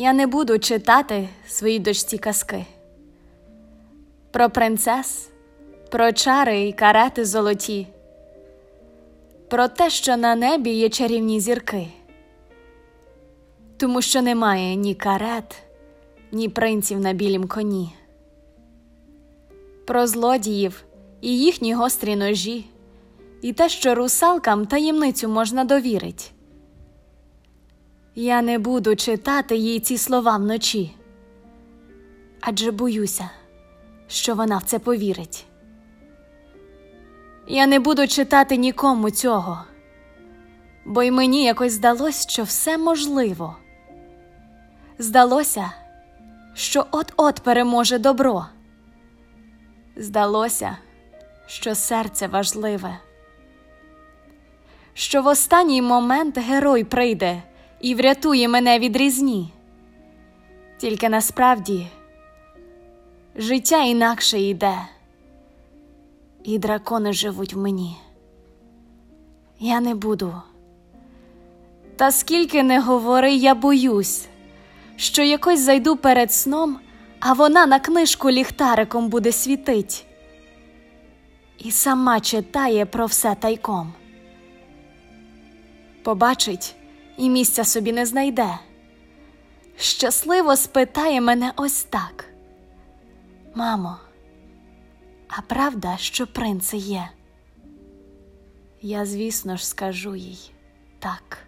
Я не буду читати своїй дочці казки. Про принцес, про чари й карети золоті, про те, що на небі є чарівні зірки, тому що немає ні карет, ні принців на білім коні, про злодіїв і їхні гострі ножі, і те, що русалкам таємницю можна довірить. Я не буду читати їй ці слова вночі, адже боюся, що вона в це повірить. Я не буду читати нікому цього, бо й мені якось здалось, що все можливо. Здалося, що от-от переможе добро. Здалося, що серце важливе, що в останній момент герой прийде і врятує мене від різні. Тільки насправді життя інакше йде, і дракони живуть в мені. Я не буду. Та скільки не говори, я боюсь, що якось зайду перед сном, а вона на книжку ліхтариком буде світить і сама читає про все тайком. Побачить і місця собі не знайде. Щасливо спитає мене ось так. Мамо, а правда, що принци є? Я, звісно ж, скажу їй так.